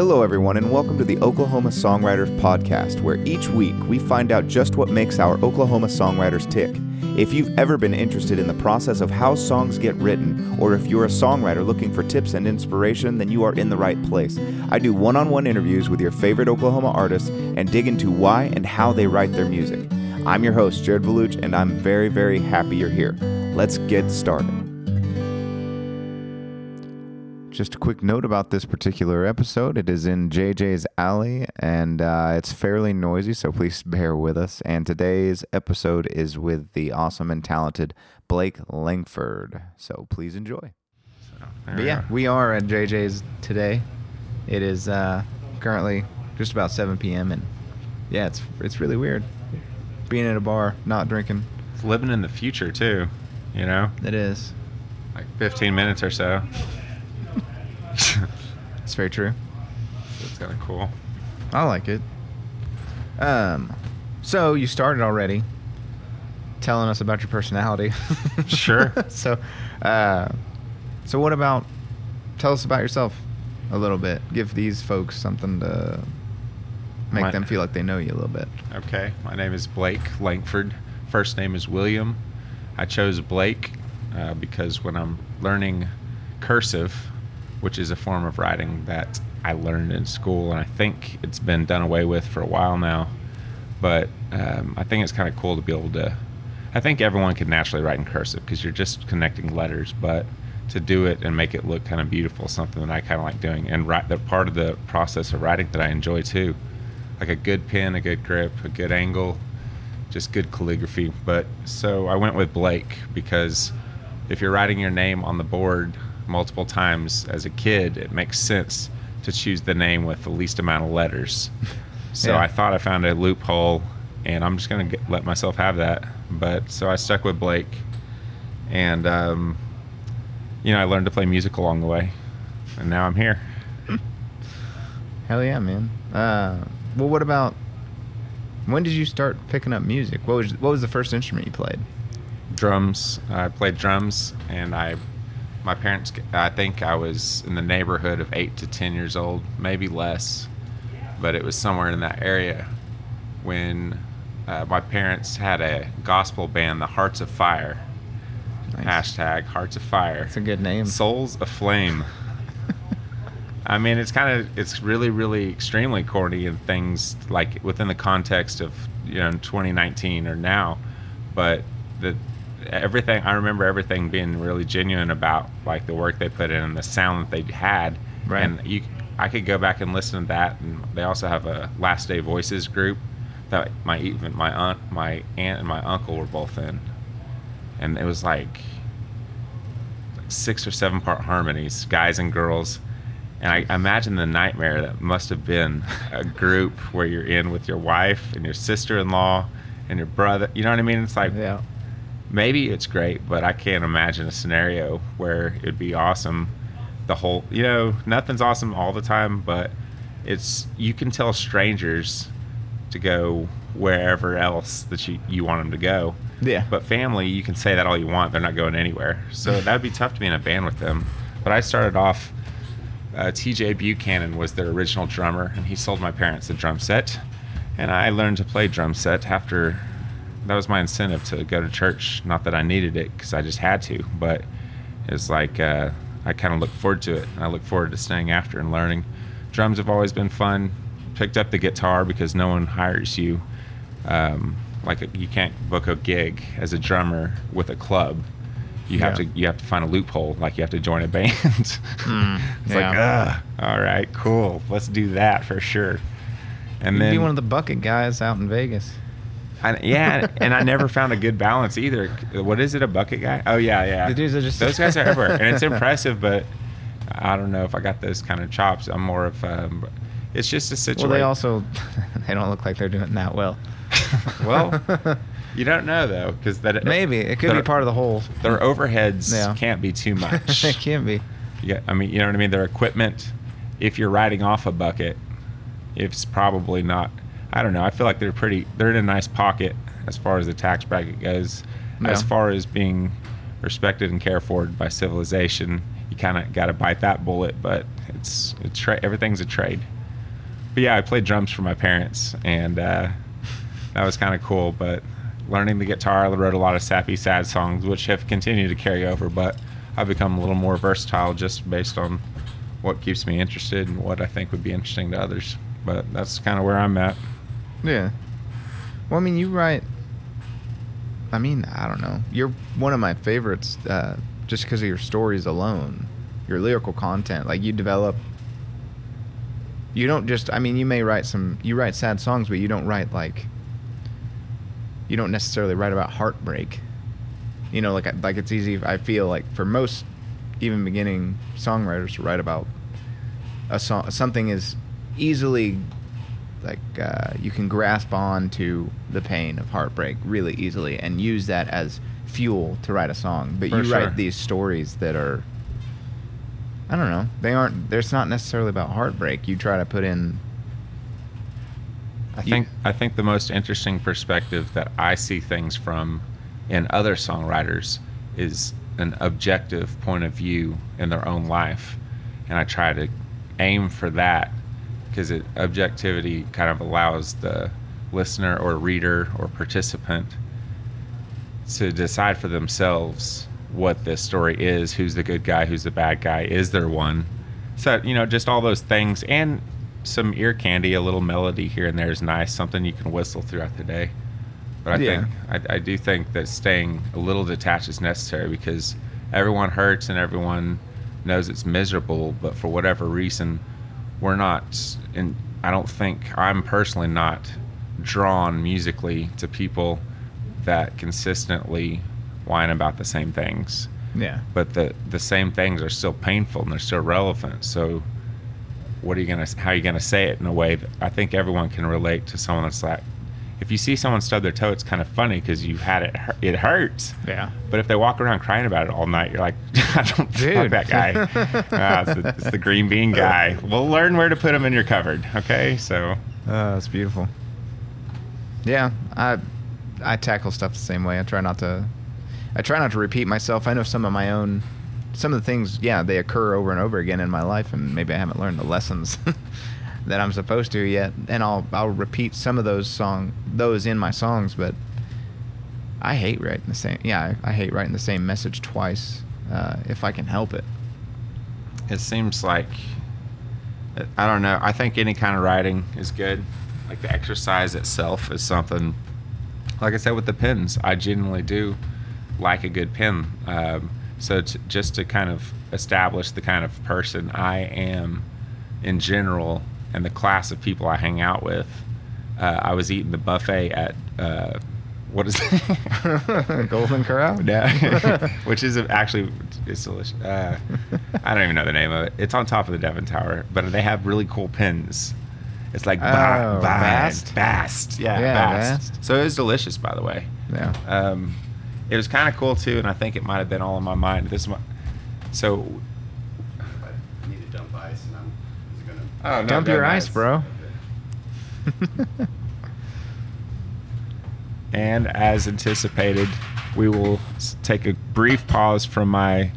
Hello, everyone, and welcome to the Oklahoma Songwriters Podcast, where each week we find out just what makes our Oklahoma songwriters tick. If you've ever been interested in the process of how songs get written, or if you're a songwriter looking for tips and inspiration, then you are in the right place. I do one on one interviews with your favorite Oklahoma artists and dig into why and how they write their music. I'm your host, Jared Valuch, and I'm very, very happy you're here. Let's get started. Just a quick note about this particular episode. It is in JJ's Alley and uh, it's fairly noisy, so please bear with us. And today's episode is with the awesome and talented Blake Langford. So please enjoy. But yeah, we are at JJ's today. It is uh, currently just about 7 p.m. and yeah, it's it's really weird being at a bar, not drinking. It's living in the future too, you know, It is. like 15 minutes or so. It's very true. It's kind of cool. I like it. Um, so you started already telling us about your personality. Sure. so, uh, so what about? Tell us about yourself a little bit. Give these folks something to make My- them feel like they know you a little bit. Okay, my name is Blake Langford. First name is William. I chose Blake uh, because when I'm learning cursive, which is a form of writing that I learned in school, and I think it's been done away with for a while now, but um, I think it's kind of cool to be able to. I think everyone can naturally write in cursive because you're just connecting letters, but to do it and make it look kind of beautiful, something that I kind of like doing, and the part of the process of writing that I enjoy too like a good pen, a good grip, a good angle, just good calligraphy. But so I went with Blake because if you're writing your name on the board multiple times as a kid, it makes sense to choose the name with the least amount of letters. So Yeah. I thought I found a loophole, and I'm just gonna get, let myself have that. But so I stuck with Blake, and um, you know I learned to play music along the way, and now I'm here. Hell yeah, man. Uh, well, what about? When did you start picking up music? What was what was the first instrument you played? drums. I played drums, and I, my parents. I think I was in the neighborhood of eight to ten years old, maybe less, but it was somewhere in that area when uh, my parents had a gospel band, the Hearts of Fire. Nice. Hashtag Hearts of Fire. it's a good name. Souls aflame. I mean, it's kind of it's really really extremely corny and things like within the context of you know 2019 or now, but the everything I remember everything being really genuine about like the work they put in and the sound that they had, Right. and you I could go back and listen to that, and they also have a Last Day Voices group that my even my aunt my aunt and my uncle were both in, and it was like like six or seven part harmonies, guys and girls. And I imagine the nightmare that must have been a group where you're in with your wife and your sister in law and your brother. You know what I mean? It's like yeah. Maybe it's great, but I can't imagine a scenario where it'd be awesome. The whole, you know, nothing's awesome all the time, but it's you can tell strangers to go wherever else that you, you want them to go. Yeah. But family, you can say that all you want; they're not going anywhere. So that'd be tough to be in a band with them. But I started off. Uh, T.J. Buchanan was their original drummer, and he sold my parents a drum set, and I learned to play drum set after. That was my incentive to go to church. Not that I needed it, because I just had to, but it's like uh, I kind of look forward to it, and I look forward to staying after and learning. Drums have always been fun. Picked up the guitar because no one hires you um, like a, you can't book a gig as a drummer with a club. You have Yeah. to you have to find a loophole. Like you have to join a band. Mm, it's like, yeah. ah, all right, cool. Let's do that for sure. And You'd then be one of the bucket guys out in Vegas. I, yeah, and I never found a good balance either. What is it? A bucket guy? Oh yeah, yeah. The dudes are just- those guys are everywhere, and it's impressive. But I don't know if I got those kind of chops. I'm more of um, it's just a situation. Well, they also they don't look like they're doing that well. well, you don't know though, because that maybe it could be part of the whole. Their overheads Yeah. can't be too much. it can be. Yeah, I mean, you know what I mean. Their equipment, if you're riding off a bucket, it's probably not. I don't know. I feel like they're pretty. They're in a nice pocket as far as the tax bracket goes. As far as being respected and cared for by civilization. You kind of got to bite that bullet, but it's it's tra- everything's a trade. But yeah, I played drums for my parents, and uh, that was kind of cool. But learning the guitar, I wrote a lot of sappy, sad songs, which have continued to carry over. But I've become a little more versatile just based on what keeps me interested and what I think would be interesting to others. But that's kind of where I'm at. Yeah. Well, I mean, you write. I mean, I don't know. You're one of my favorites uh, just because of your stories alone, your lyrical content. Like you develop. You don't just. I mean, you may write some. You write sad songs, but you don't write like. You don't necessarily write about heartbreak. You know, like like it's easy. I feel like for most, even beginning songwriters to write about a song, something is easily like uh, you can grasp on to the pain of heartbreak really easily and use that as fuel to write a song. But For you sure. write these stories that are i don't know they aren't there's not necessarily about heartbreak. You try to put in I You- think I think the most interesting perspective that I see things from in other songwriters is an objective point of view in their own life, and I try to aim for that because it objectivity kind of allows the listener or reader or participant to decide for themselves what this story is, who's the good guy, who's the bad guy, is there one? So, you know, just all those things and some ear candy, a little melody here and there is nice, something you can whistle throughout the day. But I Yeah. think I, I do think that staying a little detached is necessary because everyone hurts and everyone knows it's miserable, but for whatever reason, we're not and I don't think I'm personally not drawn musically to people that consistently whine about the same things. yeah But the the same things are still painful and they're still relevant. So what are you gonna how are you gonna say it in a way that I think everyone can relate to someone that's like if you see someone stub their toe, it's kind of funny because you've had it. It hurts. yeah But if they walk around crying about it all night, you're like, I don't Dude. fuck that guy. Ah, it's, the, it's the green bean guy. We'll learn where to put him in your cupboard. Okay, so Oh, that's beautiful. Yeah, I I tackle stuff the same way. I try not to I try not to repeat myself. I know some of my own some of the things, yeah, they occur over and over again in my life and maybe I haven't learned the lessons that I'm supposed to yet. And I'll I'll repeat some of those song those in my songs, but I hate writing the same. Yeah, I, I hate writing the same message twice uh, if I can help it. it seems like I don't know. I think any kind of writing is good. Like the exercise itself is something. Like I said with the pens, I genuinely do like a good pen. Um, so t- just to kind of establish the kind of person I am in general and the class of people I hang out with, uh, I was eating the buffet at uh, what is it? Golden Corral? yeah, which is actually it's delicious. Uh, I don't even know the name of it. It's on top of the Devon Tower, but they have really cool pins. It's like ba- Oh, ba- Vast? Vast, yeah, Yeah, Vast. Vast. So it was delicious, by the way. Yeah. Um, it was kind of cool too, and I think it might have been all in my mind. This, is my, so I need to dump ice, and I'm is it gonna. Oh, no, Dump go your nuts. ice, bro. And as anticipated, we will take a brief pause from my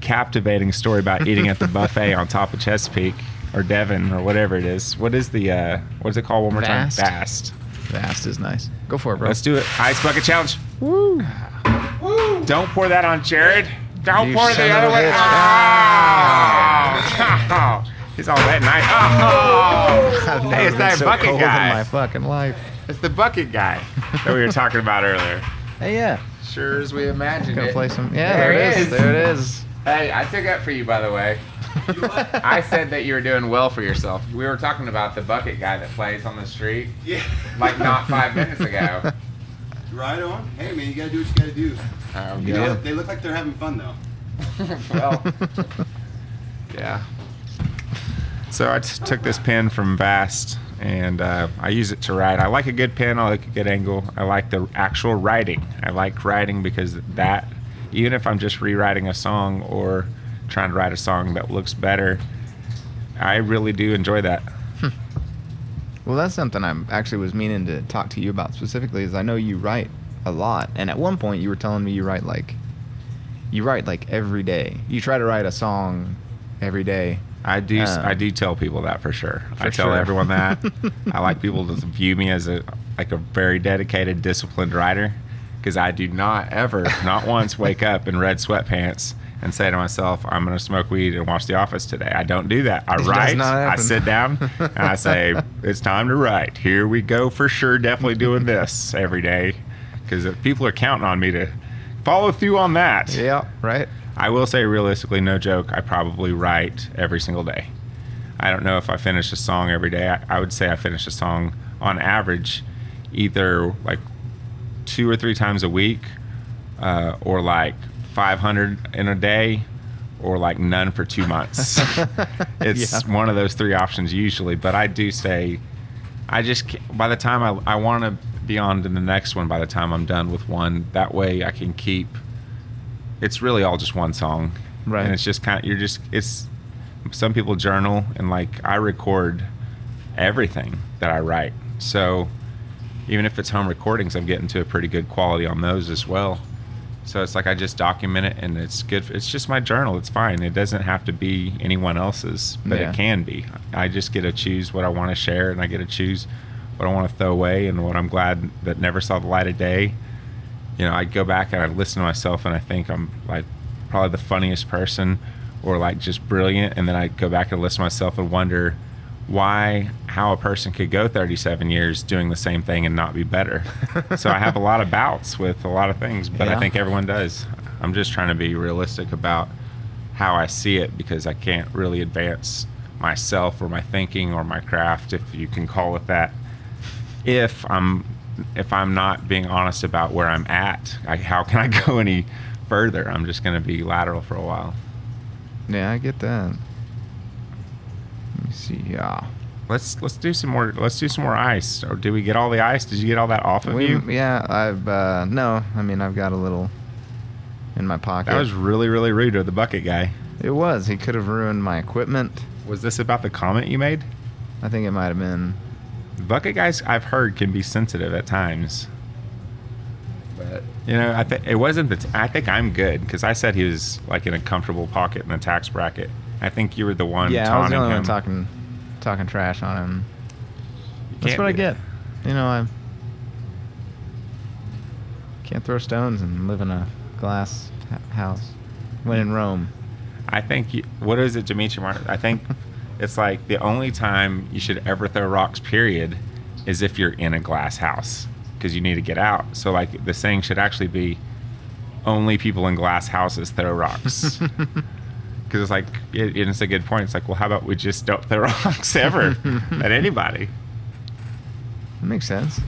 captivating story about eating at the buffet on top of Chesapeake or Devon or whatever it is. What is the uh, what is it called one more Vast. time? Vast. Vast is nice. Go for it, bro. Let's do it. Ice bucket challenge. Woo. Don't pour that on Jared. Don't You pour son the other a way. bitch. Oh. He's all that and nice. Oh. I've oh. hey, never it's been that so bucket cold guy. in my fucking life. It's the bucket guy that we were talking about earlier. Hey, yeah. Sure as we imagined Gonna it. play some. Yeah, There there, it is. is. There it is. Hey, I took up for you, by the way. I said that you were doing well for yourself. We were talking about the bucket guy that plays on the street, Yeah. like not five minutes ago. Right on. Hey man, you gotta do what you gotta do. Oh, You know, they look like they're having fun though. well, yeah. So I t- took this pen from Vast, and uh, I use it to write. I like a good pen. I like a good angle. I like the actual writing. I like writing because that, even if I'm just rewriting a song or trying to write a song that looks better, I really do enjoy that. Well, that's something I actually was meaning to talk to you about specifically. Is I know you write a lot, and at one point you were telling me you write like you write like every day. You try to write a song every day. I do. Um, I do tell people that for sure. I tell sure. everyone that. I like people to view me as a like a very dedicated, disciplined writer, because I do not ever, not once, wake up in red sweatpants and say to myself, "I'm going to smoke weed and watch The Office today." I don't do that. I It write. I sit down and I say, "It's time to write." Here we go for sure. Definitely doing this every day, because people are counting on me to follow through on that. Yeah, right. I will say realistically, no joke, I probably write every single day. I don't know if I finish a song every day. I, I would say I finish a song on average either like two or three times a week uh, or like 500 in a day or like none for two months. it's Yeah. one of those three options usually, but I do say I just by the time I, I want to be on to the next one by the time I'm done with one that way I can keep it's really all just one song. Right. and it's just kind of you're just it's some people journal and like I record everything that I write. So even if it's home recordings I'm getting to a pretty good quality on those as well. So it's like I just document it and it's good it's just my journal it's fine. It doesn't have to be anyone else's but Yeah. it can be. I just get to choose what I want to share and I get to choose what I want to throw away and what I'm glad that never saw the light of day you know, I go back and I listen to myself and I think I'm like probably the funniest person or like just brilliant. And then I go back and listen to myself and wonder why, how a person could go 37 years doing the same thing and not be better. so I have a lot of bouts with a lot of things, but Yeah. I think everyone does. I'm just trying to be realistic about how I see it because I can't really advance myself or my thinking or my craft, if you can call it that, if I'm if I'm not being honest about where I'm at. I, how can I go any further? I'm just going to be lateral for a while. Yeah, I get that. Let me see. Yeah. Let's let's do some more. Let's do some more ice. Or did we get all the ice? Did you get all that off of We, you? yeah, I've uh no, I mean I've got a little in my pocket. That was really really rude of the bucket guy. it was. He could have ruined my equipment. Was this about the comment you made? I think it might have been. Bucket guys, I've heard, can be sensitive at times. But you know, I think it wasn't the. T- I think I'm good because I said he was like in a comfortable pocket in the tax bracket. I think you were the one. yeah, I was the only him. one talking talking trash on him. You That's what I get. that. You know, I can't throw stones and live in a glass house. When in Rome. I think you, what is it, Demetri Martin? I think it's like the only time you should ever throw rocks, period, is if you're in a glass house because you need to get out. So like the saying should actually be, only people in glass houses throw rocks. Because it's like it, it's a good point. It's like, well, how about we just don't throw rocks ever at anybody? That makes sense.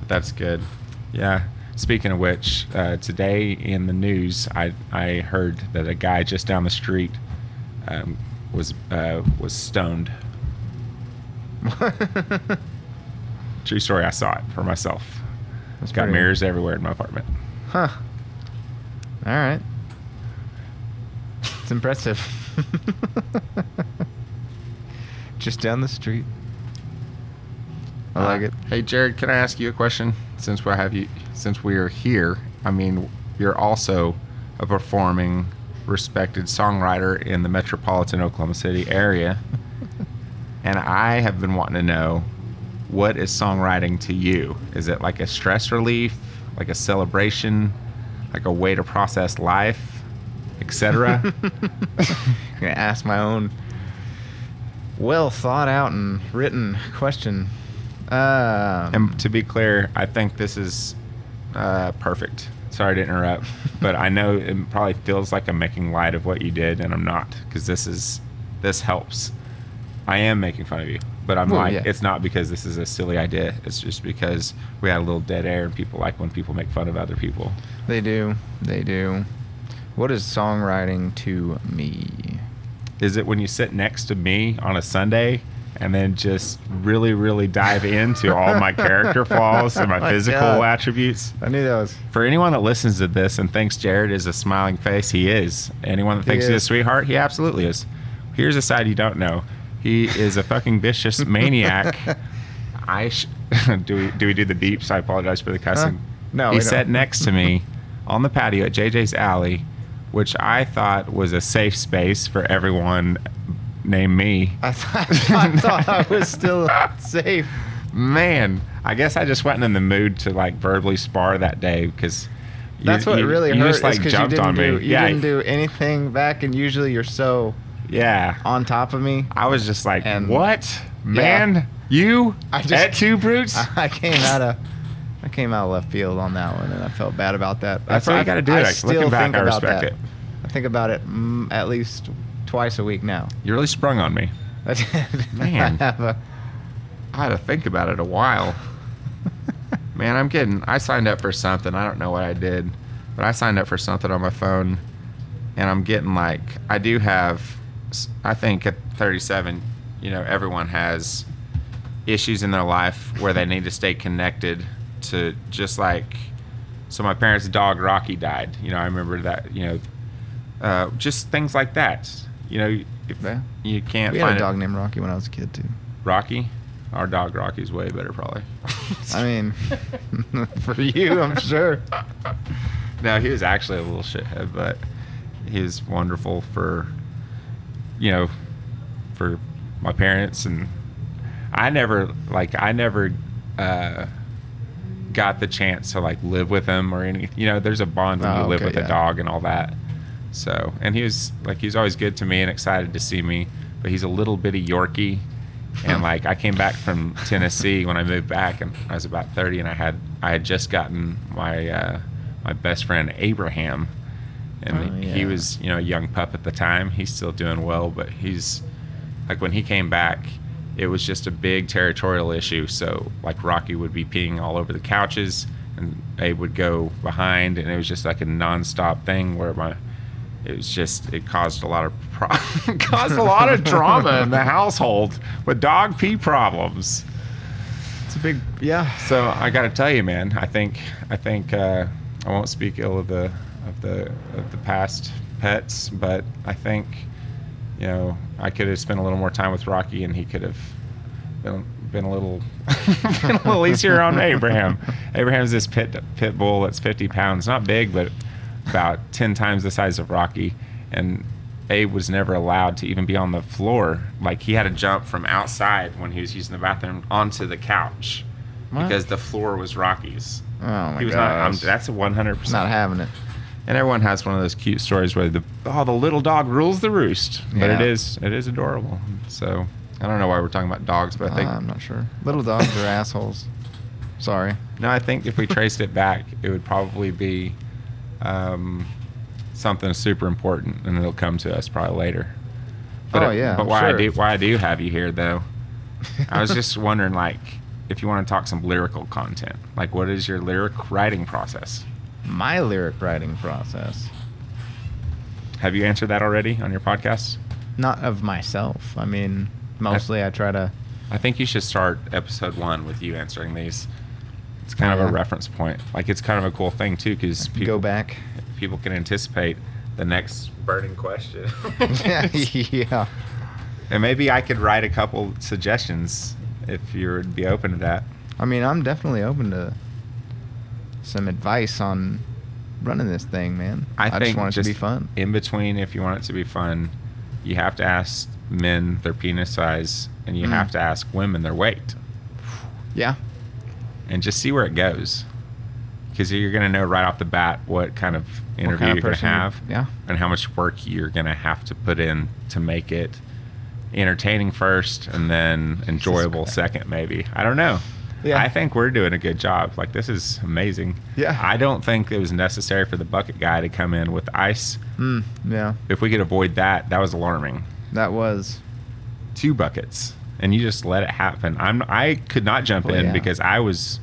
But that's good. Yeah. Speaking of which, uh, today in the news, I I heard that a guy just down the street um, was uh, was stoned. True story. I saw it for myself. That's Got pretty- mirrors everywhere in my apartment. Huh. All right. It's impressive. Just down the street. I like Uh, it. Hey, Jared, can I ask you a question? Since we have you, since we are here, I mean, you're also a performing, respected songwriter in the metropolitan Oklahoma City area, and I have been wanting to know what is songwriting to you? Is it like a stress relief, like a celebration, like a way to process life, etc.? I'm gonna ask my own well thought out and written question. Um, And to be clear, I think this is uh, perfect. Sorry to interrupt, but I know it probably feels like I'm making light of what you did, and I'm not because this is this helps. I am making fun of you, but I'm Well, like, yeah. it's not because this is a silly idea. It's just because we had a little dead air, and people like when people make fun of other people. they do. They do. What is songwriting to me? Is it when you sit next to me on a Sunday and then just really, really dive into all my character flaws and my Oh my physical God. attributes? I knew that was. For anyone that listens to this and thinks Jared is a smiling face, he is. Anyone that He thinks he's a sweetheart, he absolutely is. Here's a side you don't know. He is a fucking vicious maniac. I sh- do we do we do the deeps? I apologize for the cussing. no, he sat next to me on the patio at JJ's Alley, which I thought was a safe space for everyone named me. I, th- I thought I was still safe. Man, I guess I just wasn't in the mood to like verbally spar that day because you- That's what you- really you hurt. just like jumped you didn't on do, me. You yeah, didn't do anything back, and usually you're so yeah. on top of me. I was just like, And- what, man? You I just- at two brutes? I came out of I came out of left field on that one, and I felt bad about that. That's I, you gotta do. I Like, still looking back, think I about respect that. it. I think about it mm, at least twice a week now. you really sprung on me. Man. I have a, I had to think about it a while. Man, I'm getting. I signed up for something. I don't know what I did, but I signed up for something on my phone, and I'm getting like I do have. I think at 37, you know, everyone has issues in their life where they need to stay connected to just like. So my parents' dog Rocky died. You know, I remember that. You know, uh, just things like that. You know, if Yeah. you can't we find had a it- dog named Rocky when I was a kid too. Rocky. Our dog Rocky's way better, probably. I mean, for you, I'm sure. no, he was actually a little shithead, but he was wonderful for, you know, for my parents and I never like I never uh, got the chance to like live with him or any. You know, there's a bond when Oh, you live okay, with yeah. a dog and all that. So, and he was like he was always good to me and excited to see me, but he's a little bitty Yorkie. and like I came back from Tennessee when I moved back, and I was about 30, and I had I had just gotten my uh, my best friend Abraham, and Oh, he was you know a young pup at the time. He's still doing well, but he's like when he came back, it was just a big territorial issue. So like Rocky would be peeing all over the couches, and Abe would go behind, and it was just like a nonstop thing where my it was just it caused a lot of pro- caused a lot of drama in the household with dog pee problems. It's a big, yeah. So I got to tell you, man, I think I think uh, I won't speak ill of the of the of the past pets, but I think you know I could have spent a little more time with Rocky, and he could have been been a little been a little easier on Abraham. Abraham's this pit pit bull that's 50 pounds, not big, but about 10 times the size of Rocky, and Abe was never allowed to even be on the floor. Like he had to jump from outside when he was using the bathroom onto the couch What? because the floor was Rocky's. Oh my he was god. not. I'm, that's a 100. percent not having it. And everyone has one of those cute stories where the oh the little dog rules the roost, but it Yeah. is it is adorable. So I don't know why we're talking about dogs, but I think Uh, I'm not sure. Little dogs are assholes. Sorry. no, I think if we traced it back, it would probably be um, something super important, and it'll come to us probably later. But Oh, it- yeah, But why I do why I do have you here though, I was just wondering like if you want to talk some lyrical content, like what is your lyric writing process? My lyric writing process. Have you answered that already on your podcast? Not of myself. I mean, mostly I try to. I think you should start episode one with you answering these. It's kind Oh, of a reference point. Like it's kind of a cool thing too, because people Go back. people can anticipate the next burning question. yeah. and maybe I could write a couple suggestions if you would be open to that. I mean, I'm definitely open to some advice on running this thing, man. I, think just want it to be fun. In between, if you want it to be fun, you have to ask men their penis size, and you Mm. have to ask women their weight, Yeah. And just see where it goes. Because you're going to know right off the bat what kind of interview kind of you're going to you- have. Yeah. and how much work you're going to have to put in to make it entertaining first and then enjoyable second maybe i don't know Yeah. i think we're doing a good job like this is amazing Yeah. i don't think it was necessary for the bucket guy to come in with ice Mm, yeah. if we could avoid that that was alarming That was. two buckets and you just let it happen i'm i could not jump Well, in yeah. because i was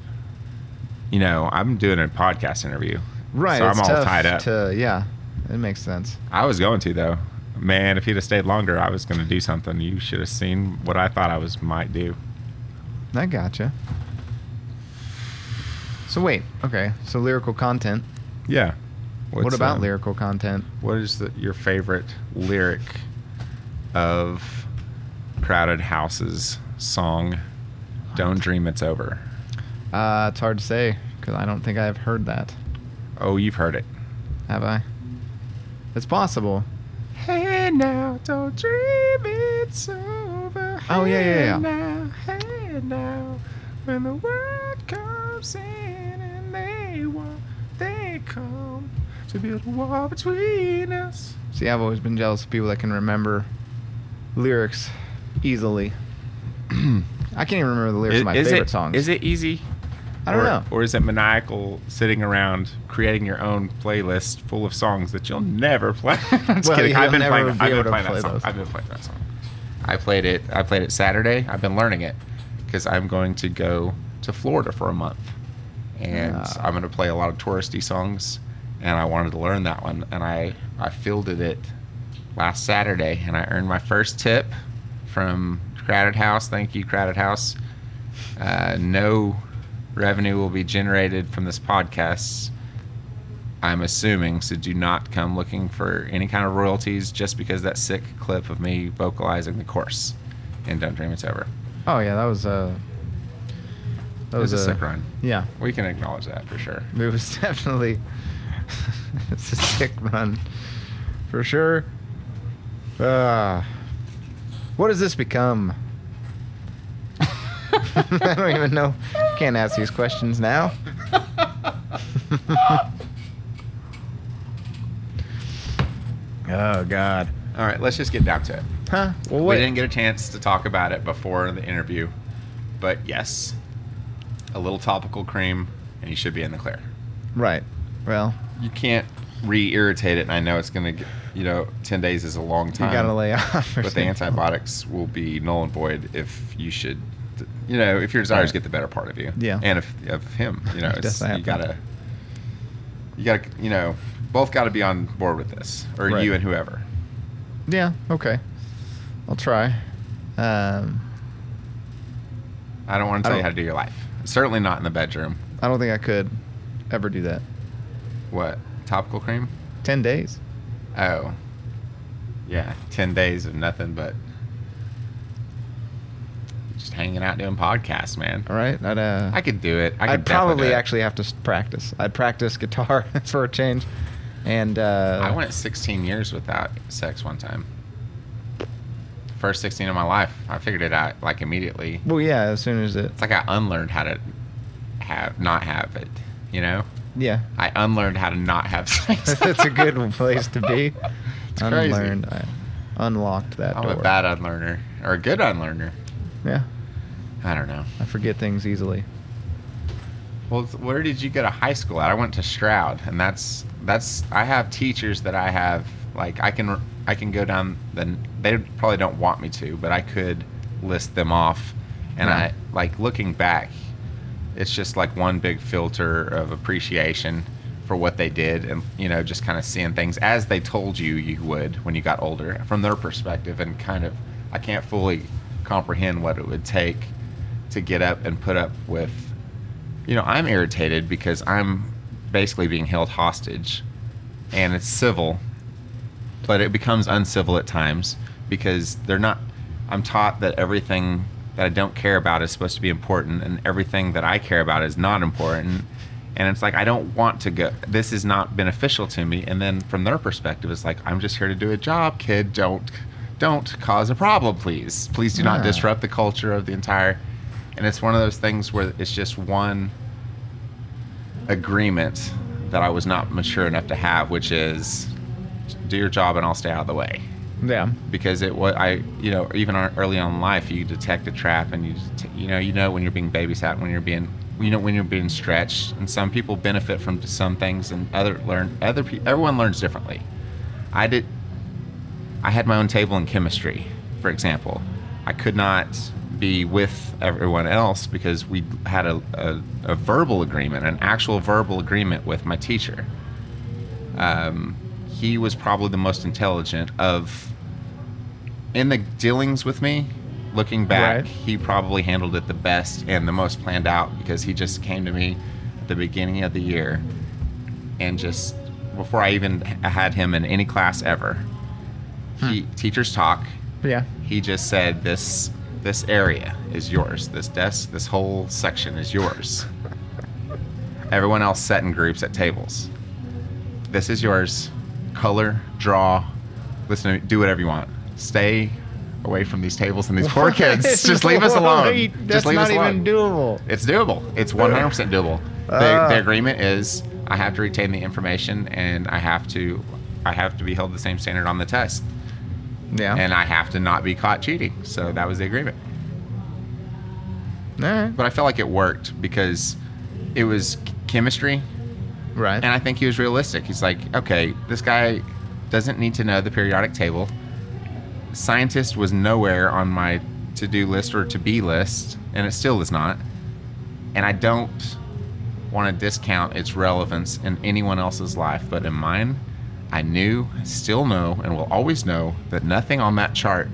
you know i'm doing a podcast interview Right. so i'm all tied up To, yeah. It makes sense. I was going to though. Man, if he'd have stayed longer, I was going to do something. You should have seen what I thought I was might do. I gotcha. So wait, okay. So lyrical content. Yeah. what about uh, lyrical content? What is the, your favorite lyric of Crowded House's song "Don't Dream It's Over"? Uh, it's hard to say because I don't think I've heard that. Oh, you've heard it. Have I? It's possible. Hey now, don't dream it's over. Oh, yeah, yeah, yeah. Hey now, hey now, when the world comes in and they want, they come to build a wall between us. See, I've always been jealous of people that can remember lyrics easily. I can't even remember the lyrics of my favorite it, songs. Is it easy? I don't or, know. Or is it maniacal sitting around creating your own playlist full of songs that you'll never play? Just Well, kidding. I've been playing, be I've been playing play that song. those. I've been playing that song. I played it. I played it Saturday. I've been learning it because I'm going to go to Florida for a month, and Ah. I'm going to play a lot of touristy songs. And I wanted to learn that one, and I I fielded it last Saturday, and I earned my first tip from Crowded House. Thank you, Crowded House. Uh, no revenue will be generated from this podcast. I'm assuming, so do not come looking for any kind of royalties just because that sick clip of me vocalizing the course in Don't Dream It's Over. Oh yeah, that was uh that was was a sick run. Yeah, We can acknowledge that for sure. it was definitely it's a sick run for sure. Uh, what does this become? I don't even know. Can't ask these questions now. oh God. All right, let's just get down to it. Huh? Well, We didn't get a chance to talk about it before the interview, but yes, a little topical cream, and you should be in the clear. Right. Well, You can't re-irritate it, and I know it's gonna, get, you know, ten days is a long time. you gotta lay off. but the antibiotics will be null and void if you should, you know, if your desires get the better part of you. Yeah. And if of him, you know, it's, you gotta, you gotta, you know, both got to be on board with this, or Right. you and whoever. Yeah. Okay. I'll try. Um, I don't want to tell you how to do your life. Certainly not in the bedroom. I don't think I could ever do that. What topical cream? Ten days. Oh, yeah, ten days of nothing but just hanging out doing podcasts, man. All right. I'd. Uh, I could do it. I could I'd probably actually have to practice. I'd practice guitar for a change, and uh, I went 16 years without sex one time. First 16 of my life, I figured it out like immediately. Well, yeah. As soon as it. It's like I unlearned how to have not have it. You know, Yeah. I unlearned how to not have sex. That's a good place to be. It's crazy. Unlearned. I unlocked that door. I'm door. a bad unlearner or a good unlearner. Yeah. I don't know. I forget things easily. Well, where did you go to high school at? I went to Stroud, and that's that's. I have teachers that I have like I can I can go down. Then they probably don't want me to, but I could list them off, and Yeah. I like looking back. It's just like one big filter of appreciation for what they did, and you know, just kind of seeing things as they told you you would when you got older, from their perspective, and kind of I can't fully comprehend what it would take to get up and put up with you know, I'm irritated because I'm basically being held hostage and it's civil, but it becomes uncivil at times because they're not. I'm taught that everything that I don't care about is supposed to be important and everything that I care about is not important. And it's like, I don't want to go. This is not beneficial to me. And then from their perspective, it's like, I'm just here to do a job, kid. Don't. Don't cause a problem, please. Please do not Yeah. disrupt the culture of the entire. And it's one of those things where it's just one agreement that I was not mature enough to have, which is do your job and I'll stay out of the way. Yeah. Because it was I, you know, even early on life, you detect a trap and you, you know, you know when you're being babysat, when you're being, you know, when you're being stretched. And some people benefit from some things, and other learn other people. Everyone learns differently. I did. I had my own table in chemistry, for example. I could not be with everyone else because we had a, a, a verbal agreement, an actual verbal agreement with my teacher. Um, he was probably the most intelligent of, in the dealings with me, looking back, Right. he probably handled it the best and the most planned out because he just came to me at the beginning of the year and just before I even had him in any class ever. He hmm. teachers talk. Yeah. He just said this this area is yours. This desk, this whole section is yours. Everyone else sat in groups at tables. this is yours. Color, draw, listen to me, do whatever you want. Stay away from these tables and these poor kids. Just leave us alone. Wait, Just leave not us alone. even doable. It's doable. It's 100% doable. The, Ah. the agreement is I have to retain the information and I have to I have to be held the same standard on the test Yeah. and I have to not be caught cheating. So that was the agreement. All right. But I felt like it worked because it was chemistry Right. and I think he was realistic. He's like, okay, this guy doesn't need to know the periodic table. Scientist was nowhere on my to do list or to be list, and it still is not. And I don't want to discount its relevance in anyone else's life, but in mine, I knew, still know, and will always know that nothing on that chart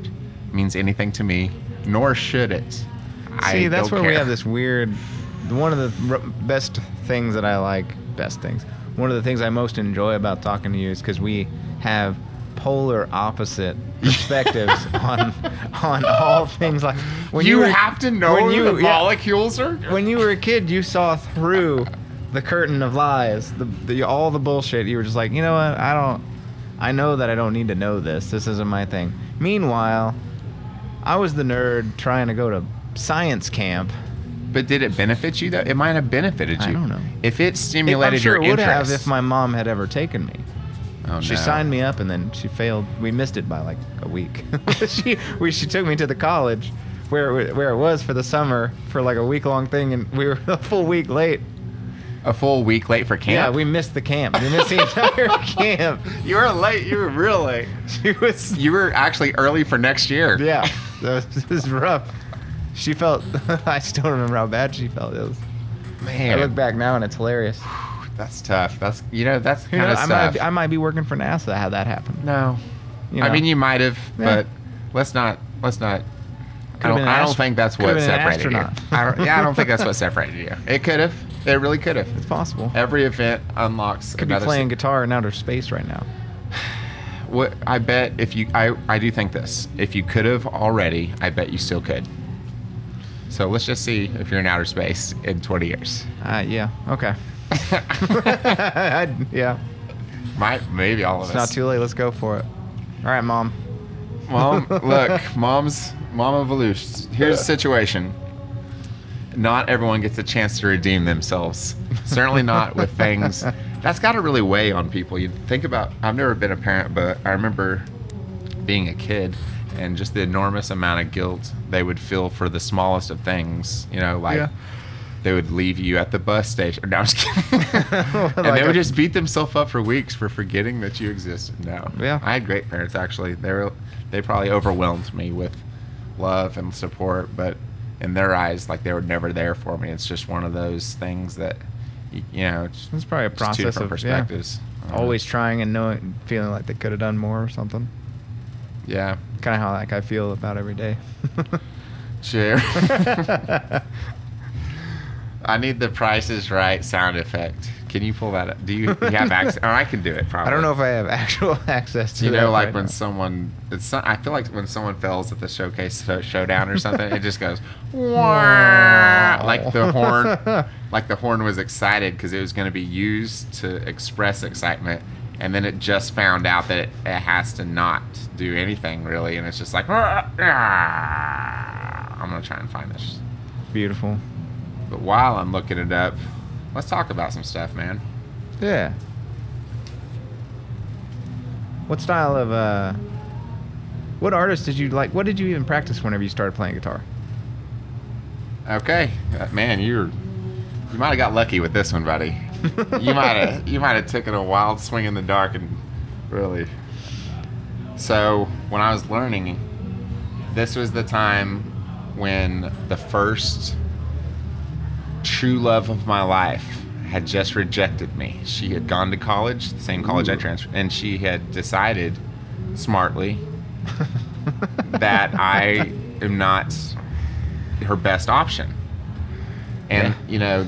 means anything to me, nor should it. I See, that's don't where we have this weird. One of the r- best things that I like, best things. One of the things I most enjoy about talking to you is because we have polar opposite perspectives on on all things. Like when you, were, have to know when you the yeah, molecules are. when you were a kid, you saw through the curtain of lies, the, the all the bullshit. You were just like, you know what? I don't. I know that I don't need to know this. This isn't my thing. Meanwhile, I was the nerd trying to go to science camp. But did it benefit you though? It might have benefited you. I don't know. If it stimulated I'm sure your it would interest. have if my mom had ever taken me. oh, She no. signed me up and then she failed. We missed it by like a week. she we, she took me to the college where it, where it was for the summer for like a week long thing and we were a full week late. a full week late for camp. Yeah, we missed the camp. We missed the entire camp. You were late. You were real late. She was You were actually early for next year. yeah. this is rough. She felt. I still remember how bad she felt. It was. Man, I look back now and it's hilarious. that's tough. That's you know that's Who kind of I might, stuff. be, I might be working for NASA had that happened. no, You I mean you might have, Yeah. but let's not. Let's not. I don't, I don't ast- think that's what separated you. I don't, yeah, I don't think that's what separated you. It could have. It really could have. It's possible. Every event unlocks. Could be playing se- guitar in outer space right now. What I bet if you I I do think this. If you could have already, I bet you still could. So let's just see if you're in outer space in 20 years. Uh, yeah. Okay. I'd- yeah. Might maybe all of It's us. not too late. Let's go for it. All right, mom. Mom, look, mom's mom of Volusia. Here's the situation. Not everyone gets a chance to redeem themselves. Certainly not with things. That's got to really weigh on people. You think about. I've never been a parent, but I remember being a kid and just the enormous amount of guilt they would feel for the smallest of things. You know, like Yeah. they would leave you at the bus station. No, I'm just kidding. and Like they a- would just beat themselves up for weeks for forgetting that you existed. No. Yeah. I had great parents actually. They were they probably overwhelmed me with love and support, but in their eyes, like they were never there for me. It's just one of those things that you know. It's, It's probably a process of perspectives. Uh, always trying and knowing, feeling like they could have done more or something. yeah. Kind of how like I feel about every day. Sure. I need the Price is Right sound effect. Can you pull that up? Do you, you have access? Or oh, I can do it. Probably. I don't know if I have actual access to you know, like right when now. someone, it's. some- I feel like when someone fails at the showcase show- showdown or something, it just goes, like the horn, like the horn was excited because it was going to be used to express excitement, and then it just found out that it, it has to not do anything really, and it's just like, "Ah, ah." I'm gonna try and find this. Beautiful. But while I'm looking it up, let's talk about some stuff, man. Yeah. What style of uh what artist did you like what did you even practice whenever you started playing guitar? Okay, Uh, man, you're you might have got lucky with this one, buddy. You might have you might have taken a wild swing in the dark and really. So when I was learning, this was the time when the first true love of my life had just rejected me. She had gone to college, the same college I transferred, and she had decided smartly that I am not her best option. And, Yeah. you know,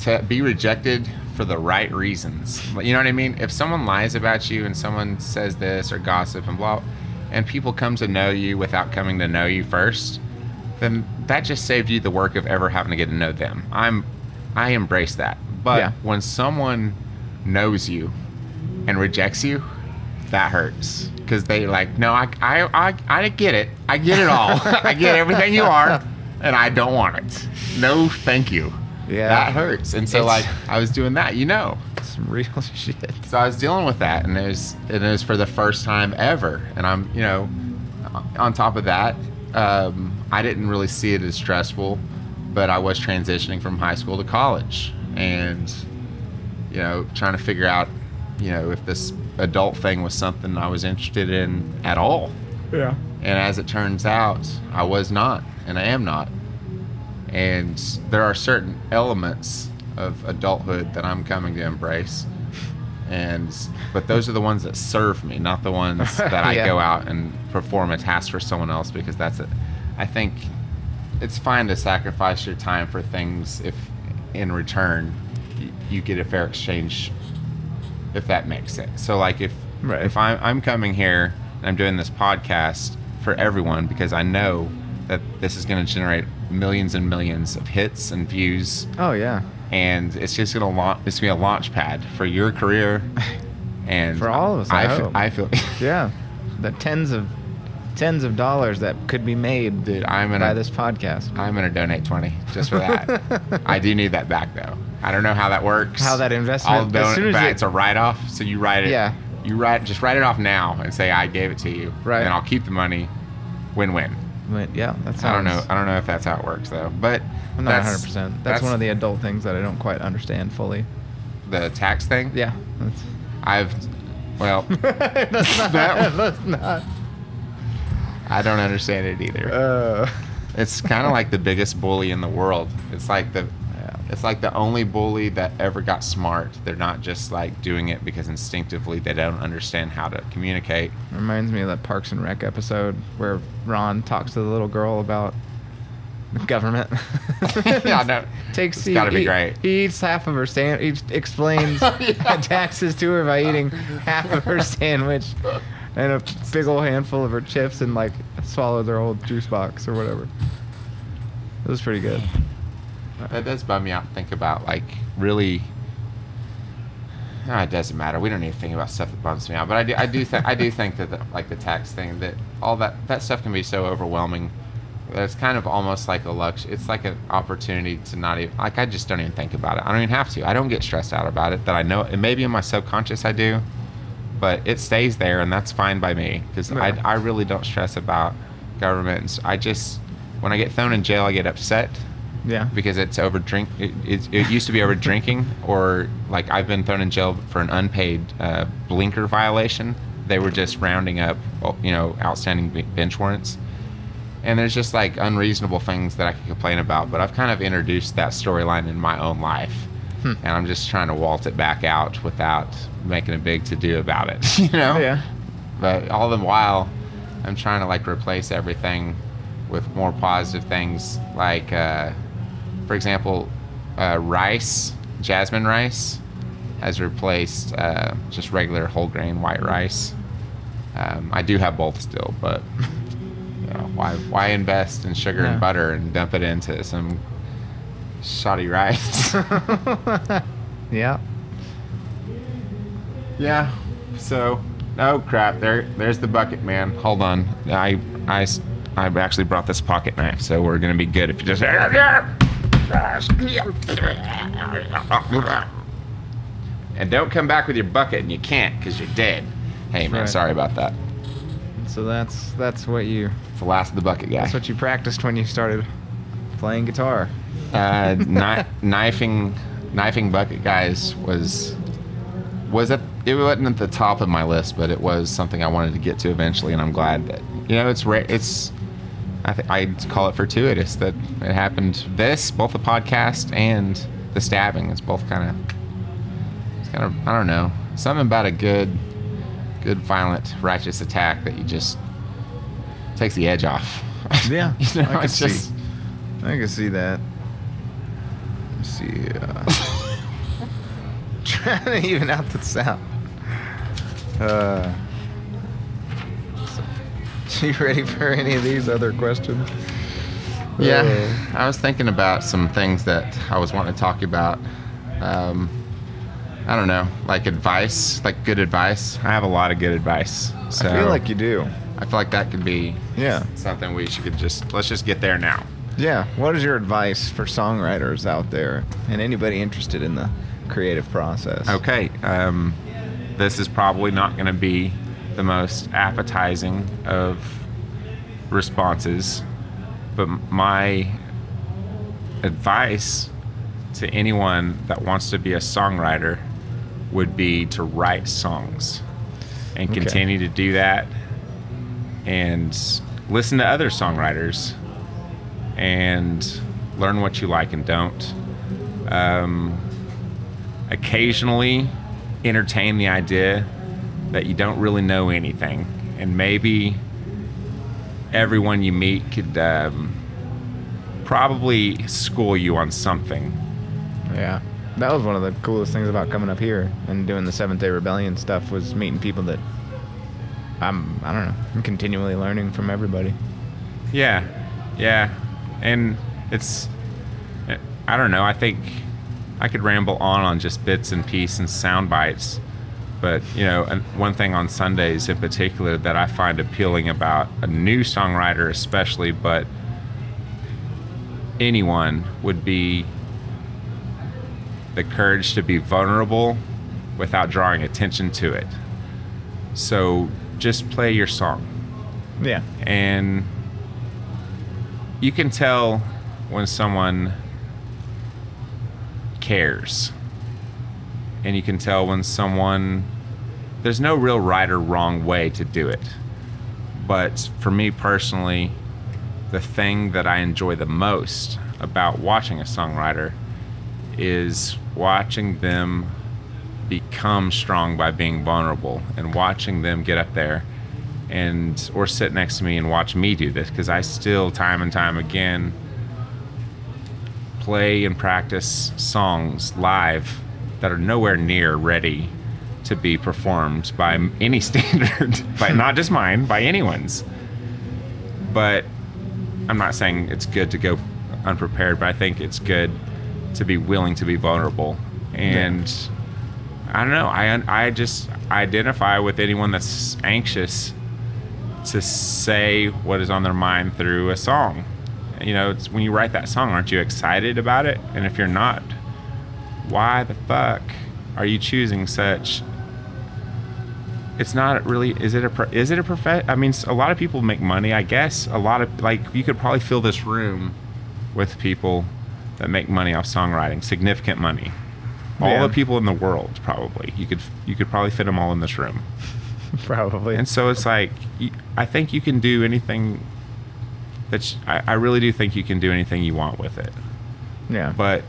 to be rejected for the right reasons. You know what I mean? If someone lies about you and someone says this or gossip and blah, and people come to know you without coming to know you first, then that just saved you the work of ever having to get to know them. I'm, I embrace that. But Yeah. when someone knows you and rejects you, that hurts. Because they like, no, I, I, I, I get it. I get it all. I get everything you are, and I don't want it. No, thank you. Yeah. That hurts. And so, It's- like, I was doing that, you know. Some real shit. So I was dealing with that, and it was and it was for the first time ever. And I'm, you know, on top of that, um, I didn't really see it as stressful, but I was transitioning from high school to college, and you know, trying to figure out, you know, if this adult thing was something I was interested in at all. Yeah. And as it turns out, I was not, and I am not. And there are certain elements of adulthood that I'm coming to embrace. And but those are the ones that serve me, not the ones that I Yeah. go out and perform a task for someone else because that's it. I think it's fine to sacrifice your time for things if in return you get a fair exchange if that makes sense. So like if Right. if I'm I'm coming here and I'm doing this podcast for everyone because I know that this is going to generate millions and millions of hits and views Oh yeah. and it's just going to launch it's to be a launch pad for your career and For all of us, I I, fe- hope. I feel Yeah. The tens of tens of dollars that could be made dude, I'm by going to this podcast. I'm going to donate 20 just for that. I do need that back though. I don't know how that works. How that investment- I'll as soon as it's a write off, so you write it. Yeah. You write just write it off now and say I gave it to you. Right. And I'll keep the money. Win win. But yeah, that's. I don't know. I don't know if that's how it works though. But I'm not 100. percent That's one of the adult things that I don't quite understand fully. the tax thing. Yeah. That's, I've well, that's not. That- that's not. I don't understand it either. Uh, It's kind of like the biggest bully in the world. It's like the. It's like the only bully that ever got smart. They're not just like doing it because instinctively they don't understand how to communicate. Reminds me of that Parks and Rec episode where Ron talks to the little girl about the government. Yeah, no. Takes It's he- gotta be he- great. He eats half of her sandwich. He explains taxes to her by eating half of her sandwich and a big old handful of her chips and like swallows her whole juice box or whatever. It was pretty good. That does bum me out. to Think about like really. No, it doesn't matter. We don't need to think about stuff that bums me out. But I do, I do think, I do think that the, like the tax thing, that all that that stuff can be so overwhelming. That it's kind of almost like a lux. It's like an opportunity to not even like. I just don't even think about it. I don't even have to. I don't get stressed out about it. That I know. And maybe in my subconscious I do, but it stays there, and that's fine by me because Yeah. I I really don't stress about governments. I just when I get thrown in jail, I get upset Yeah. because it's over drink. It, it, it used to be over drinking, or like I've been thrown in jail for an unpaid uh, blinker violation. They were just rounding up, you know, outstanding bench warrants. And there's just like unreasonable things that I could complain about, but I've kind of introduced that storyline in my own life, Hmm. and I'm just trying to waltz it back out without making a big to do about it. You know? Yeah. But all the while, I'm trying to like replace everything with more positive things. Like, uh, for example, uh, rice, jasmine rice, has replaced uh, just regular whole grain white rice. Um, I do have both still, but you know, why why invest in sugar Yeah. and butter and dump it into some shoddy rice? yeah. Yeah. So, oh crap! There, there's the bucket, man. Hold on. I, I, I actually brought this pocket knife, so we're gonna be good if you just. And don't come back with your bucket, and you can't because you're dead. Hey man, Right. sorry about that. So that's that's what you It's the last of the bucket guy. that's what you practiced when you started playing guitar. uh, kni- knifing, knifing bucket guys was was at it wasn't at the top of my list, but it was something I wanted to get to eventually, and I'm glad that you know it's ra- it's I th- I'd call it fortuitous that it happened. This both the podcast and the stabbing is both kind of it's kind of I don't know something about a good good violent righteous attack that you just takes the edge off. Yeah, you know, I can it's see. just I can see that. Let's see. Uh, trying to even out the sound. Uh, you ready for any of these other questions? Yeah, Uh, I was thinking about some things that I was wanting to talk about. Um, I don't know, like advice, like good advice. I have a lot of good advice. So I feel like you do. I feel like that could be Yeah. something we should just let's just get there now. Yeah. What is your advice for songwriters out there and anybody interested in the creative process? Okay. Um, this is probably not going to be the most appetizing of responses, but my advice to anyone that wants to be a songwriter would be to write songs and Okay. continue to do that and listen to other songwriters and learn what you like and don't. Um, occasionally entertain the idea that you don't really know anything and maybe everyone you meet could um, probably school you on something Yeah. That was one of the coolest things about coming up here and doing the Seventh Day Rebellion stuff was meeting people that I'm I don't know. I'm continually learning from everybody. Yeah, yeah, and it's I don't know. I think I could ramble on on just bits and pieces and sound bites, but you know, one thing on Sundays in particular that I find appealing about a new songwriter, especially, but anyone would be the courage to be vulnerable without drawing attention to it. So just play your song Yeah. and you can tell when someone cares and you can tell when someone there's no real right or wrong way to do it. But for me personally the thing that i enjoy the most about watching a songwriter is watching them become strong by being vulnerable and watching them get up there and or sit next to me and watch me do this. Because I still time and time again play and practice songs live that are nowhere near ready to be performed by any standard by not just mine by anyone's but I'm not saying it's good to go unprepared but I think it's good to be willing to be vulnerable and I don't know I I just identify with anyone that's anxious to say what is on their mind through a song. You know, it's when you write that song, aren't you excited about it? And if you're not, why the fuck are you choosing such? It's not really. Is it a? Is it a prof? I mean, a lot of people make money. I guess a lot of like you could probably fill this room with people that make money off songwriting, significant money. All Yeah. the people in the world, probably. You could you could probably fit them all in this room. Probably. And so it's like, I think you can do anything. That I, I really do think you can do anything you want with it. yeah. But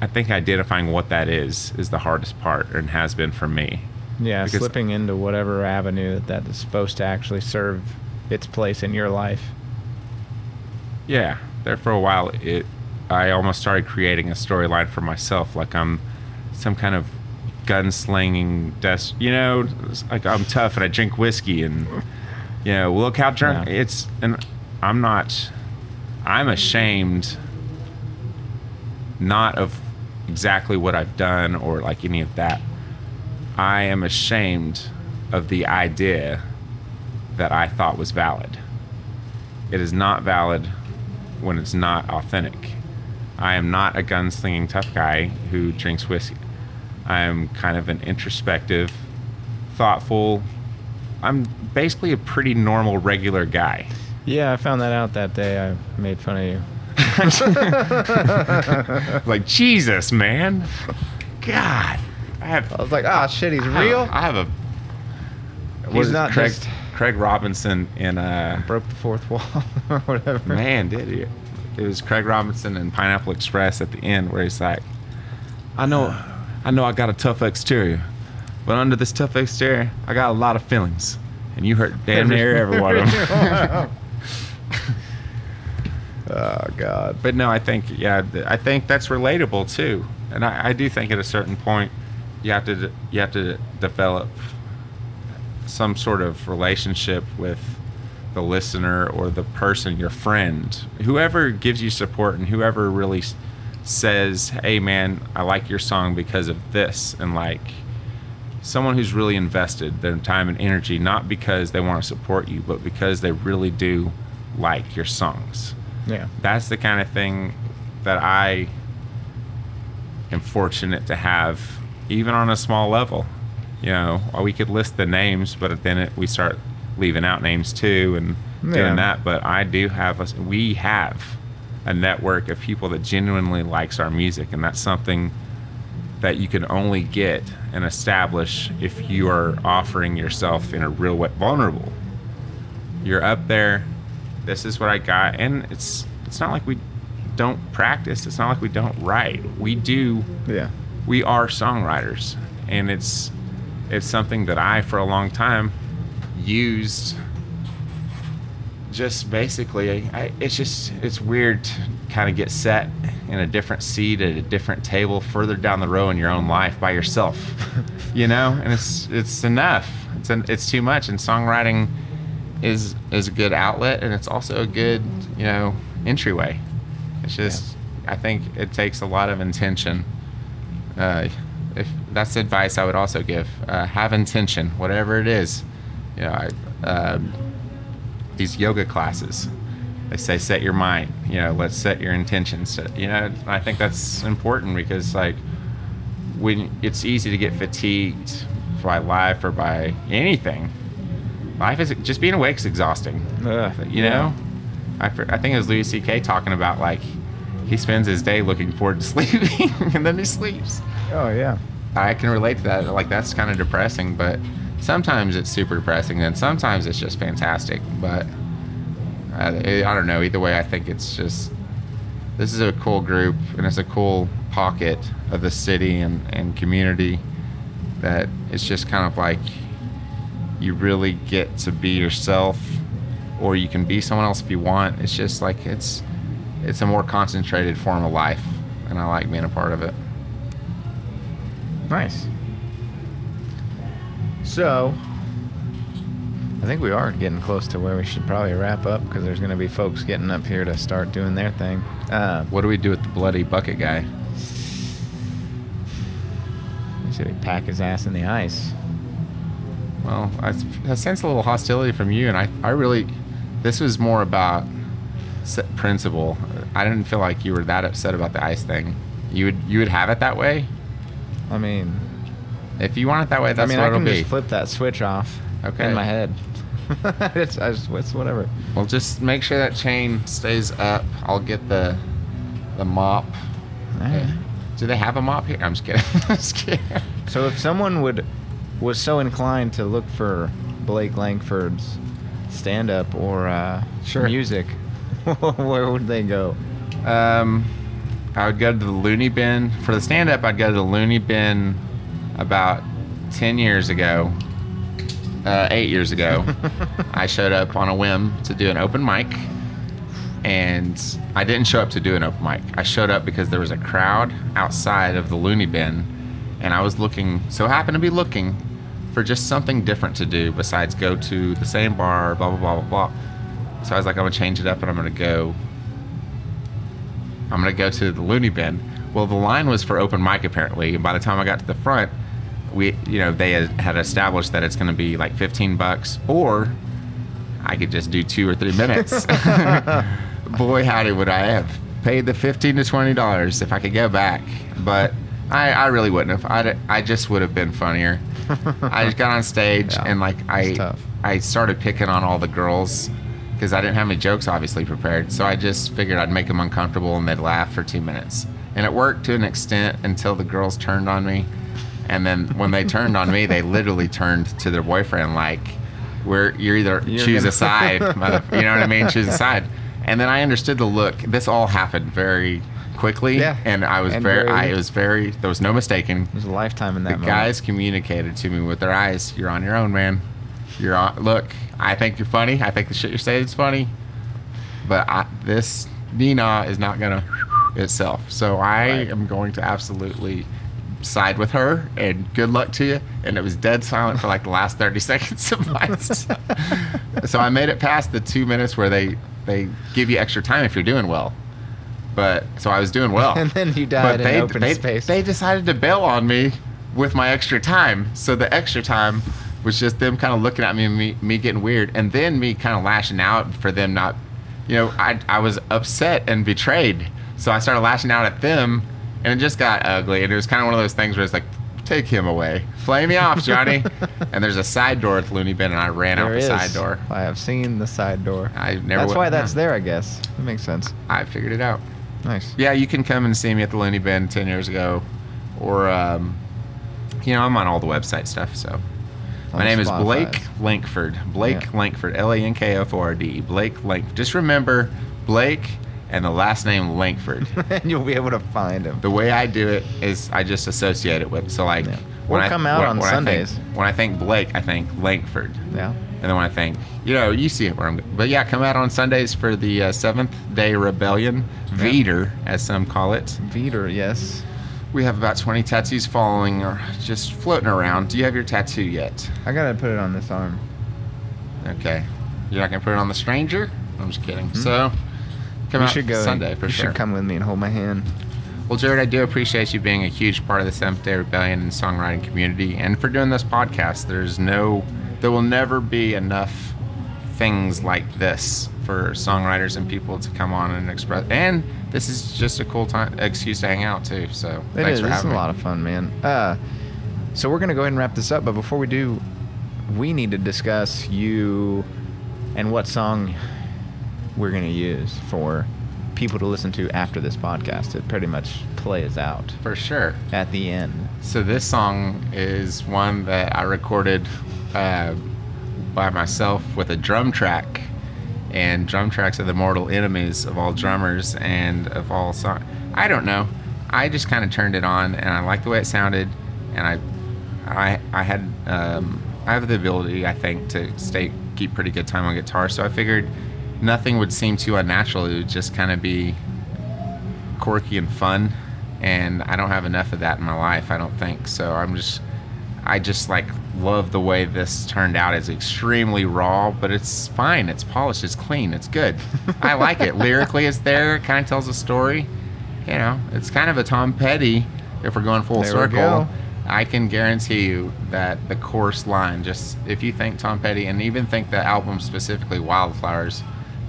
I think identifying what that is is the hardest part, and has been for me. yeah, because- slipping into whatever avenue that that is supposed to actually serve its place in your life. Yeah, there for a while, it I almost started creating a storyline for myself, like I'm some kind of gunslinging des You know, like I'm tough and I drink whiskey and you know, look how drunk Yeah. it's. And I'm not. I'm ashamed. Not of exactly what I've done or like any of that. I am ashamed of the idea that I thought was valid. It is not valid when it's not authentic. I am not a gunslinging tough guy who drinks whiskey. I am kind of an introspective, thoughtful. I'm basically a pretty normal, regular guy. Yeah, I found that out that day. I made fun of you. like Jesus, man. God, I have. I was like, ah, shit, he's I have- real. I have a. He's what is it, not Craig, just- Craig Robinson in uh Broke the fourth wall or whatever. man did he? It was Craig Robinson and Pineapple Express at the end where he's like, I know, I know I got a tough exterior, but under this tough exterior, I got a lot of feelings, and you hurt damn near every one of them. Oh God. but no, I think yeah, I think that's relatable too, and I, I do think at a certain point, you have to you have to develop some sort of relationship with the listener or the person, your friend, whoever gives you support and whoever really says, "Hey man, I like your song because of this," and like someone who's really invested their time and energy, not because they want to support you, but because they really do like your songs. Yeah. That's the kind of thing that I am fortunate to have, even on a small level. You know, uh, we could list the names, but then it, we start leaving out names too and Yeah. doing that. But I do have a, we have a network of people that genuinely likes our music, and that's something that you can only get and establish if you are offering yourself in a real way vulnerable. You're up there. This is what I got, and it's it's not like we don't practice. It's not like we don't write. We do Yeah. we are songwriters and it's it's something that I for a long time used just basically I, it's just it's weird to kind of get set in a different seat at a different table further down the row in your own life by yourself you know and it's it's enough it's an, it's too much and songwriting is is a good outlet and it's also a good you know entryway it's just I think it takes a lot of intention uh, if that's the advice I would also give, uh, have intention, whatever it is. You know, I, um these yoga classes, they say set your mind. You know, let's set your intentions. You know, I think that's important because like when it's easy to get fatigued by life or by anything. Life is just being awake is exhausting. Ugh, You know, I, I think it was Louis C.K. talking about like he spends his day looking forward to sleeping and then he sleeps. Oh yeah. I can relate to that. Like that's kind of depressing, but sometimes it's super depressing, and sometimes it's just fantastic. But I, I don't know. Either way, I think it's just this is a cool group, and it's a cool pocket of the city and, and community that it's just kind of like you really get to be yourself, or you can be someone else if you want. It's just like it's it's a more concentrated form of life, and I like being a part of it. Nice. So, I think we are getting close to where we should probably wrap up because there's going to be folks getting up here to start doing their thing. Uh, What do we do with the bloody bucket guy? he said he'd pack his ass in the ice. Well, I, I sense a little hostility from you, and I, I really, this was more about principle. I didn't feel like you were that upset about the ice thing. You would, you would have it that way. I mean, If you want it that way, that's I mean, what I it'll can be. just flip that switch off Okay. in my head. it's, I just, it's whatever. Well, just make sure that chain stays up. I'll get the, the mop. All right. Do they have a mop here? I'm just kidding. I'm just kidding. So if someone would was so inclined to look for Blake Lankford's stand up or uh, Sure. music, where would they go? Um, I would go to the Looney Bin for the stand up. I'd go to the Looney Bin about ten years ago, uh, eight years ago. I showed up on a whim to do an open mic, and I didn't show up to do an open mic. I showed up because there was a crowd outside of the Looney Bin, and I was looking, so happened to be looking for just something different to do besides go to the same bar, blah blah blah blah blah. So I was like, I'm gonna change it up, and I'm gonna go I'm gonna go to the Looney Bin. Well, the line was for open mic apparently, and by the time I got to the front, we, you know, they had, had established that it's gonna be like 15 bucks, or I could just do two or three minutes. Boy, howdy, would I have paid the 15 to 20 dollars if I could go back, but I, I really wouldn't have. I, I just would have been funnier. I just got on stage Yeah, and like I. I started picking on all the girls because I didn't have any jokes obviously prepared. So I just figured I'd make them uncomfortable and they'd laugh for two minutes. And it worked to an extent until the girls turned on me. And then when they turned on me, they literally turned to their boyfriend like, "We're you're either You're choose gonna- a side, mother, you know what I mean? Choose a side." And then I understood the look. This all happened very quickly, Yeah. and I was And very, very- I was very. There was no mistaking. There's a lifetime in The that moment. guys communicated to me with their eyes. You're on your own, man. You're on. Look, I think you're funny. I think the shit you're saying is funny. But I, this Nina is not gonna itself. So I Right. am going to absolutely side with her. And good luck to you. And it was dead silent for like the last 30 seconds of mine. so I made it past the two minutes where they they give you extra time if you're doing well. But so I was doing well. And then you died in they, open they, space. They decided to bail on me with my extra time. So the extra time was just them kind of looking at me and me, me getting weird, and then me kind of lashing out for them not, you know, I I was upset and betrayed. So I started lashing out at them, and it just got ugly. And it was kind of one of those things where it's like, take him away, play me off, Johnny. and there's a side door at the Looney Bin, and I ran out There the is. side door. I have seen the side door. I never. That's why that's there, I guess. That makes sense. I figured it out. Nice. Yeah, you can come and see me at the Looney Bin 10 years ago. Or, um, you know, I'm on all the website stuff. So, my name is. Blake Lankford. Blake Yeah. Lankford. L A N K F O R D. Blake Lankford. Just remember Blake and the last name Lankford. and you'll be able to find him. the way I do it is I just associate it with. So, like, Yeah. when Or I- come out when- on when I think- Sundays. when I think Blake, I think Lankford. Yeah. And then when I think, you know, you see it where I'm. But yeah, come out on Sundays for the uh, Seventh Day Rebellion, Veeder, as some call it. Veeder, yes. We have about 20 tattoos following or just floating around. Do you have your tattoo yet? I gotta put it on this arm. Okay. You're not gonna put it on the stranger? I'm just kidding. So, come you out should go. Sunday for you sure. should come with me and hold my hand. Well, Jared, I do appreciate you being a huge part of the Seventh Day Rebellion and songwriting community, and for doing this podcast. There's no, there will never be enough things like this for songwriters and people to come on and express. And this is just a cool time excuse to hang out too. So It thanks is. for It's having a me. lot of fun, man. Uh, so we're gonna go ahead and wrap this up, but before we do, we need to discuss you and what song we're gonna use for people to listen to after this podcast. It pretty much plays out for sure. at the end. So this song is one that I recorded uh, by myself with a drum track, and drum tracks are the mortal enemies of all drummers and of all song. I don't know. I just kind of turned it on, and I liked the way it sounded, and I, I, I had, um, I have the ability, I think, to stay keep pretty good time on guitar. So I figured nothing would seem too unnatural. It would just kind of be quirky and fun and I don't have enough of that in my life I don't think so I'm just I just like love the way this turned out. It's extremely raw but it's fine. It's polished. It's clean. It's good. I like it. Lyrically it's there. It kind of tells a story. You know it's kind of a Tom Petty if we're going full There circle. I can guarantee you that the chorus line just if you think Tom Petty and even think the album specifically Wildflowers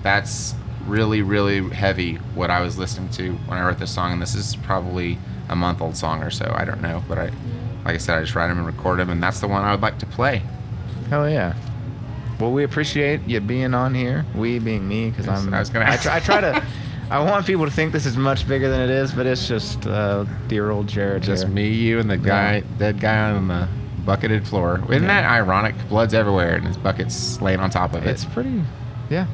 that's really really heavy what I was listening to when I wrote this song. And this is probably a month old song or so. I don't know but I like I said I just write them and record them and that's the one I would like to play Hell yeah. Well, we appreciate you being on here. We being me, because Yes, I'm. I was gonna- I try, I try to. I want people to think this is much bigger than it is, but it's just uh, dear old Jared. just here. me you and the guy Yeah. dead guy on the bucketed floor isn't Yeah. that ironic blood's everywhere and his bucket's laying on top of it It's pretty. Yeah.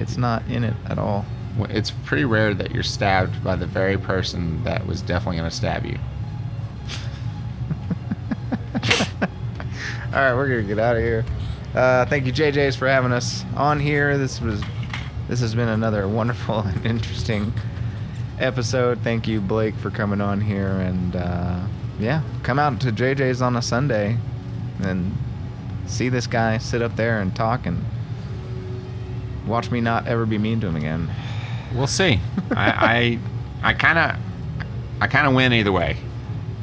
It's not in it at all. It's pretty rare that you're stabbed by the very person that was definitely going to stab you All right, we're gonna get out of here. Uh, thank you, JJ's, for having us on here. This was, this has been another wonderful and interesting episode. Thank you, Blake, for coming on here, and uh, yeah, come out to JJ's on a Sunday, and see this guy sit up there and talk, and watch me not ever be mean to him again. We'll see. I I kind of I kind of win either way.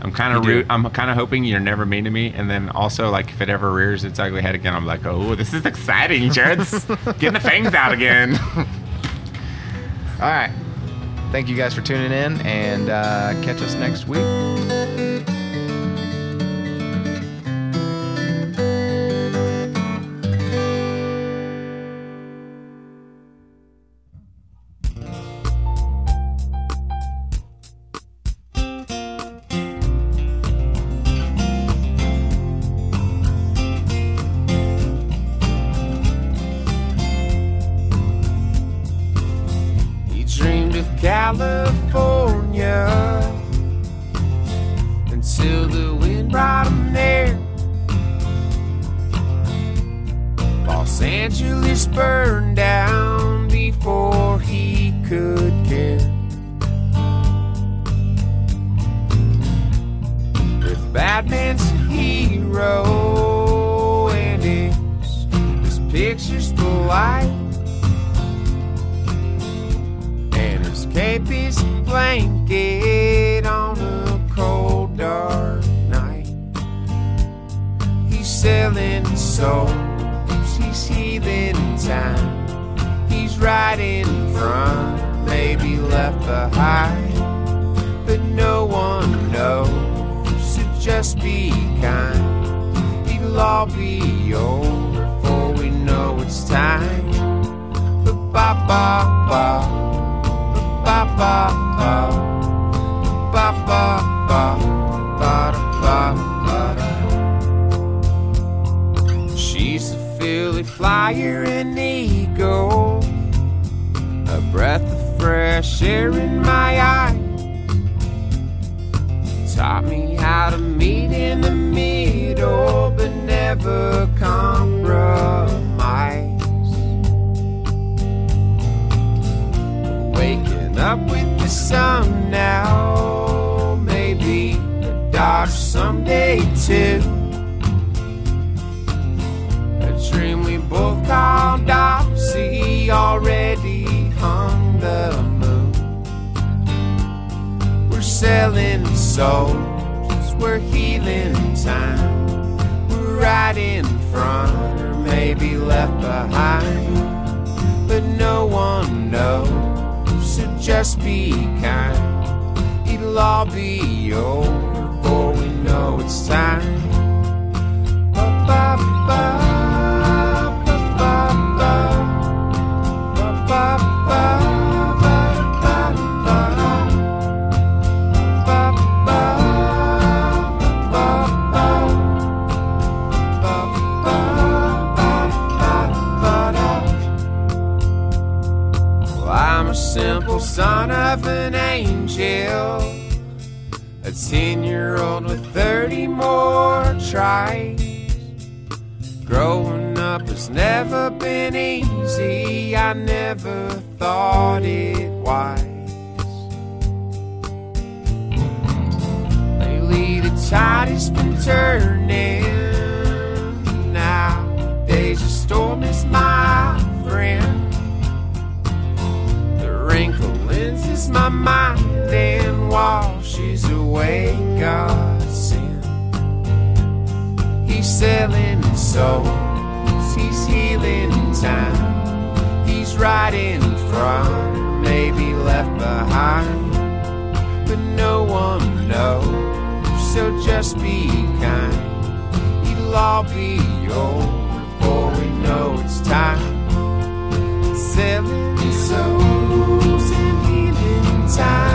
I'm kind of root. I'm kind of hoping you're never mean to me, and then also like if it ever rears its ugly head again, I'm like, oh, this is exciting. Jared's getting the fangs out again. All right. Thank you guys for tuning in, and uh, catch us next week. California until the wind brought him there. Los Angeles burned down before he could care. With Batman's a hero and his, his pictures the light his blanket on a cold dark night. He's selling souls, he's healing time. He's right in front, maybe left behind, but no one knows. So just be kind. It'll all be over before we know it's time. Ba ba ba She's a Philly flyer and eagle, a breath of fresh air in my eye. Taught me how to meet in the middle, but never compromise. Up with the sun now, maybe a Dodge someday too. A dream we both called see already hung the moon. We're selling souls, we're healing time. We're right in front, or maybe left behind, but no one knows. So just be kind. It'll all be over before we know it's time. Ba of an angel, a ten year old with 30 more tries. Growing up has never been easy, I never thought it wise. Lately, the tide has been turning. Nowadays, the storm wrinkle my mind and washes away God's sin. He's selling souls, he's healing time. He's right in front, maybe left behind, but no one knows. So just be kind. It'll all be over before we know it's time. Selling souls time.